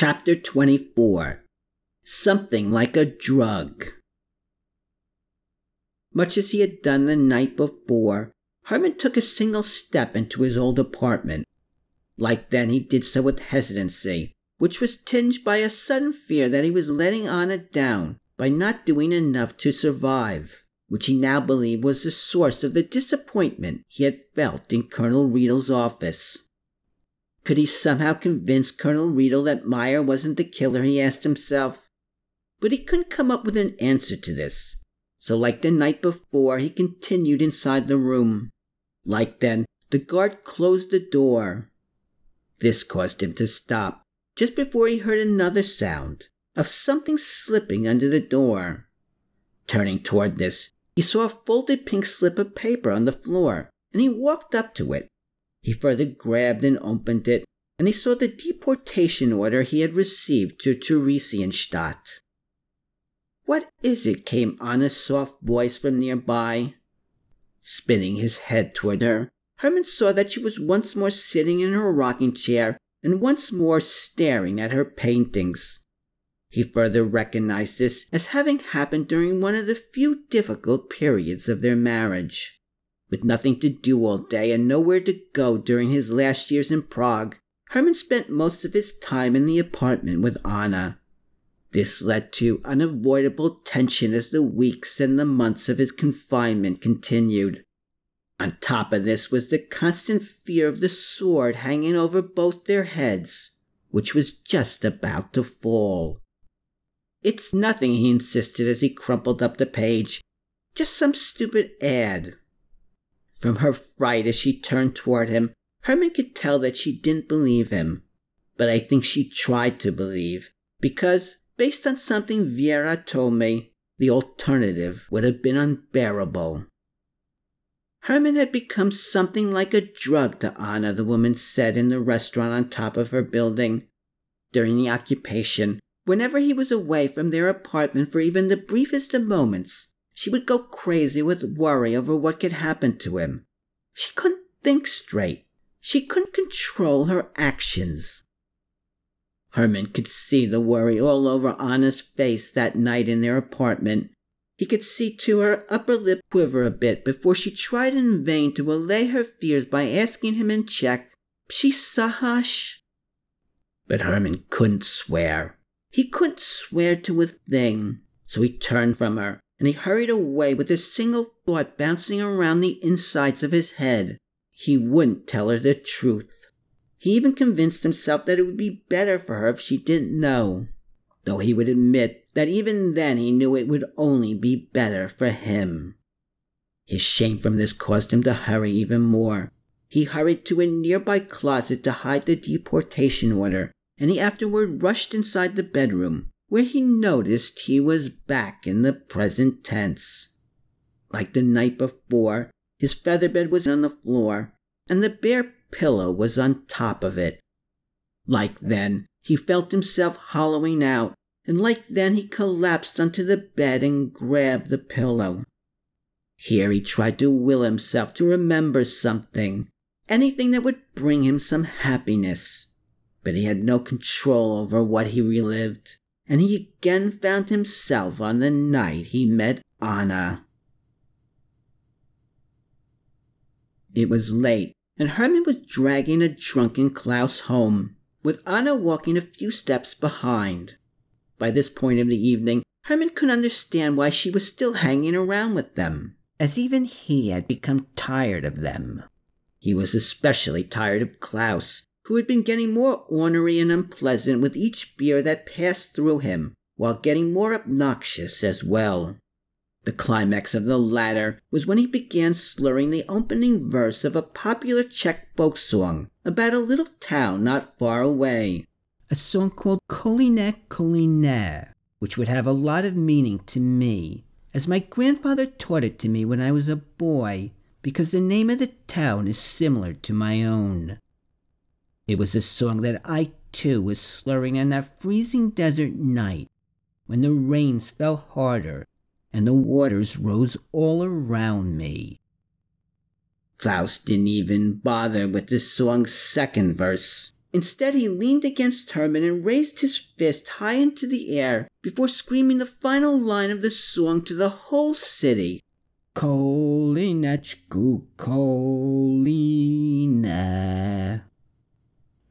Chapter 24 Something Like a Drug. Much as he had done the night before, Hermann took a single step into his old apartment. Like then, he did so with hesitancy, which was tinged by a sudden fear that he was letting Anna down by not doing enough to survive, which he now believed was the source of the disappointment he had felt in Colonel Riedel's office. Could he somehow convince Colonel Riedel that Meyer wasn't the killer, he asked himself? But he couldn't come up with an answer to this. So, like the night before, he continued inside the room. Like then, the guard closed the door. This caused him to stop, just before he heard another sound of something slipping under the door. Turning toward this, he saw a folded pink slip of paper on the floor, and he walked up to it. He further grabbed and opened it, and he saw the deportation order he had received to Theresienstadt. What is it? came Anna's soft voice from nearby. Spinning his head toward her, Hermann saw that she was once more sitting in her rocking chair and once more staring at her paintings. He further recognized this as having happened during one of the few difficult periods of their marriage. With nothing to do all day and nowhere to go during his last years in Prague, Hermann spent most of his time in the apartment with Anna. This led to unavoidable tension as the weeks and the months of his confinement continued. On top of this was the constant fear of the sword hanging over both their heads, which was just about to fall. It's nothing, he insisted as he crumpled up the page. Just some stupid ad. From her fright as she turned toward him, Hermann could tell that she didn't believe him. But I think she tried to believe, because, based on something Vera told me, the alternative would have been unbearable. Hermann had become something like a drug to Anna, the woman said in the restaurant on top of her building. During the occupation, whenever he was away from their apartment for even the briefest of moments, she would go crazy with worry over what could happen to him. She couldn't think straight. She couldn't control her actions. Hermann could see the worry all over Anna's face that night in their apartment he could see to her upper lip quiver a bit before she tried in vain to allay her fears by asking him in Czech, Psisahash? But Hermann couldn't swear. He couldn't swear to a thing. So he turned from her and he hurried away with a single thought bouncing around the insides of his head. He wouldn't tell her the truth. He even convinced himself that it would be better for her if she didn't know though he would admit that even then he knew it would only be better for him. His shame from this caused him to hurry even more. He hurried to a nearby closet to hide the deportation order, and he afterward rushed inside the bedroom, where he noticed he was back in the present tense. Like the night before, his feather bed was on the floor, and the bare pillow was on top of it. Like then, he felt himself hollowing out, and like then he collapsed onto the bed and grabbed the pillow. Here he tried to will himself to remember something, anything that would bring him some happiness. But he had no control over what he relived, and he again found himself on the night he met Anna. It was late, and Hermann was dragging a drunken Klaus home with Anna walking a few steps behind. By this point of the evening, Hermann couldn't understand why she was still hanging around with them, as even he had become tired of them. He was especially tired of Klaus, who had been getting more ornery and unpleasant with each beer that passed through him, while getting more obnoxious as well. The climax of the latter was when he began slurring the opening verse of a popular Czech folk song about a little town not far away. A song called Koline Koline, which would have a lot of meaning to me, as my grandfather taught it to me when I was a boy, because the name of the town is similar to my own. It was a song that I too was slurring on that freezing desert night when the rains fell harder and the waters rose all around me. Klaus didn't even bother with the song's second verse, Instead, he leaned against Hermann and raised his fist high into the air before screaming the final line of the song to the whole city. Kolinechku Kolina.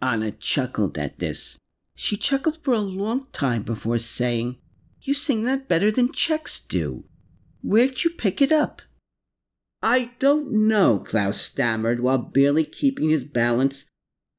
Anna chuckled at this. She chuckled for a long time before saying, You sing that better than Czechs do. Where'd you pick it up? I don't know, Klaus stammered while barely keeping his balance.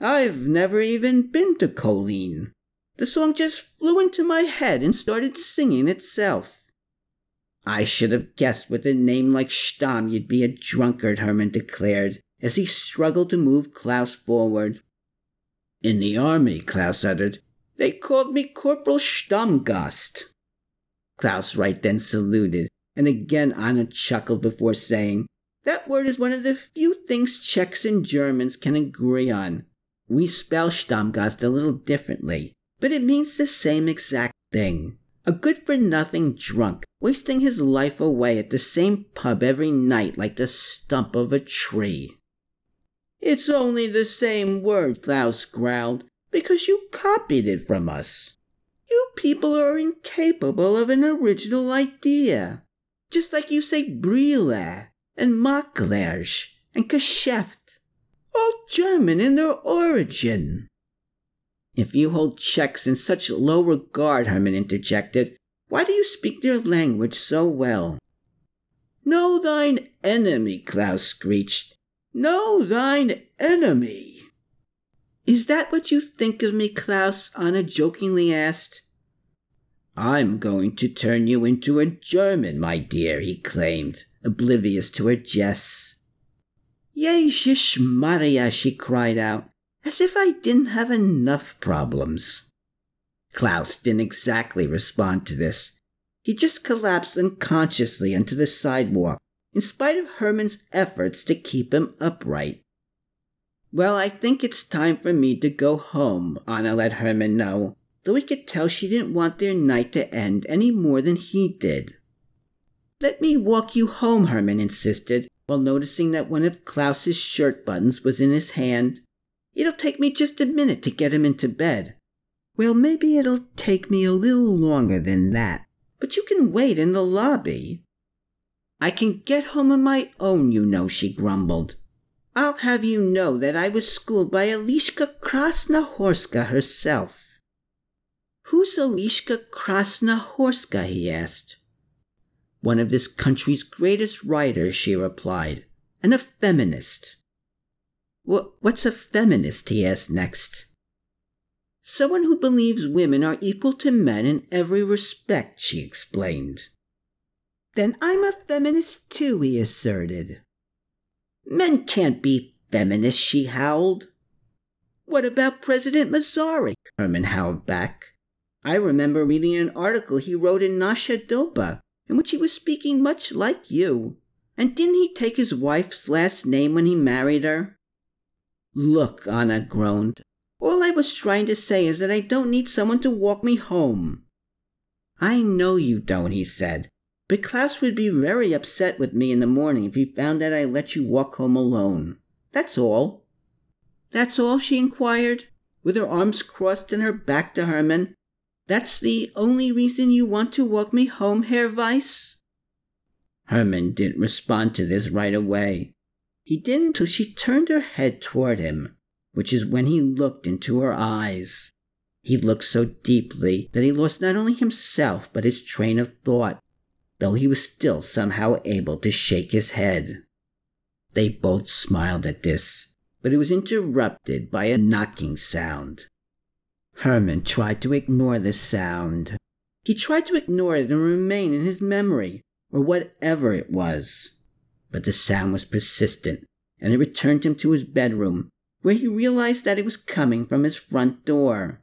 I've never even been to Kolin. The song just flew into my head and started singing itself. I should have guessed with a name like Stamm you'd be a drunkard, Hermann declared, as he struggled to move Klaus forward. In the army, Klaus uttered, they called me Corporal Stammgast. Klaus Wright then saluted, and again Anna chuckled before saying, That word is one of the few things Czechs and Germans can agree on. We spell Stammgast a little differently, but it means the same exact thing. A good for nothing drunk, wasting his life away at the same pub every night like the stump of a tree. It's only the same word, Klaus growled, because you copied it from us. You people are incapable of an original idea just like you say Brille and Maklersch and Geschäft, all German in their origin. If you hold Czechs in such low regard, Hermann interjected, why do you speak their language so well? Know thine enemy, Klaus screeched. Know thine enemy. Is that what you think of me, Klaus? Anna jokingly asked. I'm going to turn you into a German, my dear, he claimed, oblivious to her jests. Jesus Maria, she cried out, as if I didn't have enough problems. Klaus didn't exactly respond to this. He just collapsed unconsciously onto the sidewalk, in spite of Hermann's efforts to keep him upright. Well, I think it's time for me to go home, Anna let Hermann know, though he could tell she didn't want their night to end any more than he did. Let me walk you home, Hermann insisted, while noticing that one of Klaus's shirt buttons was in his hand. It'll take me just a minute to get him into bed. Well, maybe it'll take me a little longer than that, but you can wait in the lobby. I can get home on my own, you know, she grumbled. I'll have you know that I was schooled by Elishka Krasnohorska herself. Who's Elishka Krasnohorska? he asked. One of this country's greatest writers, she replied, and a feminist. what's a feminist? he asked next. Someone who believes women are equal to men in every respect, she explained. Then I'm a feminist too, he asserted. Men can't be feminists, she howled. What about President Masaryk? Hermann howled back. I remember reading an article he wrote in Nasha Doba, in which he was speaking much like you. And didn't he take his wife's last name when he married her? Look, Anna groaned. All I was trying to say is that I don't need someone to walk me home. I know you don't, he said. But Klaus would be very upset with me in the morning if he found that I let you walk home alone. That's all. That's all? she inquired, with her arms crossed and her back to Hermann, that's the only reason you want to walk me home, Herr Weiss? Hermann didn't respond to this right away. He didn't till she turned her head toward him, which is when he looked into her eyes. He looked so deeply that he lost not only himself but his train of thought, though he was still somehow able to shake his head. They both smiled at this, but it was interrupted by a knocking sound. Hermann tried to ignore the sound. He tried to ignore it and remain in his memory, or whatever it was. But the sound was persistent, and it returned him to his bedroom, where he realized that it was coming from his front door.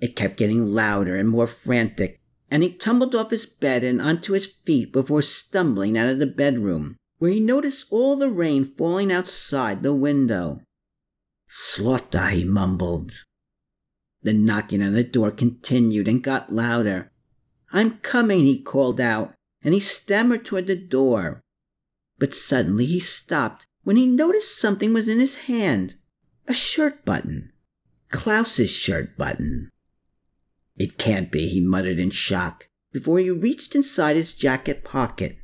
It kept getting louder and more frantic, and he tumbled off his bed and onto his feet before stumbling out of the bedroom, where he noticed all the rain falling outside the window. Slaughter, he mumbled. The knocking on the door continued and got louder. I'm coming, he called out, and he stammered toward the door. But suddenly he stopped when he noticed something was in his hand a shirt button. Klaus's shirt button. It can't be, he muttered in shock before he reached inside his jacket pocket.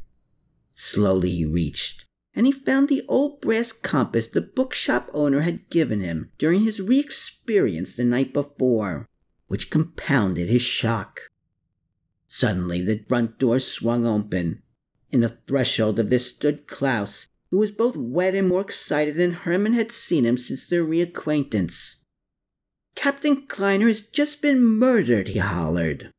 Slowly he reached, and he found the old brass compass the bookshop owner had given him during his re experience the night before, which compounded his shock. Suddenly the front door swung open. In the threshold of this stood Klaus, who was both wet and more excited than Hermann had seen him since their reacquaintance. Captain Kleiner has just been murdered, he hollered.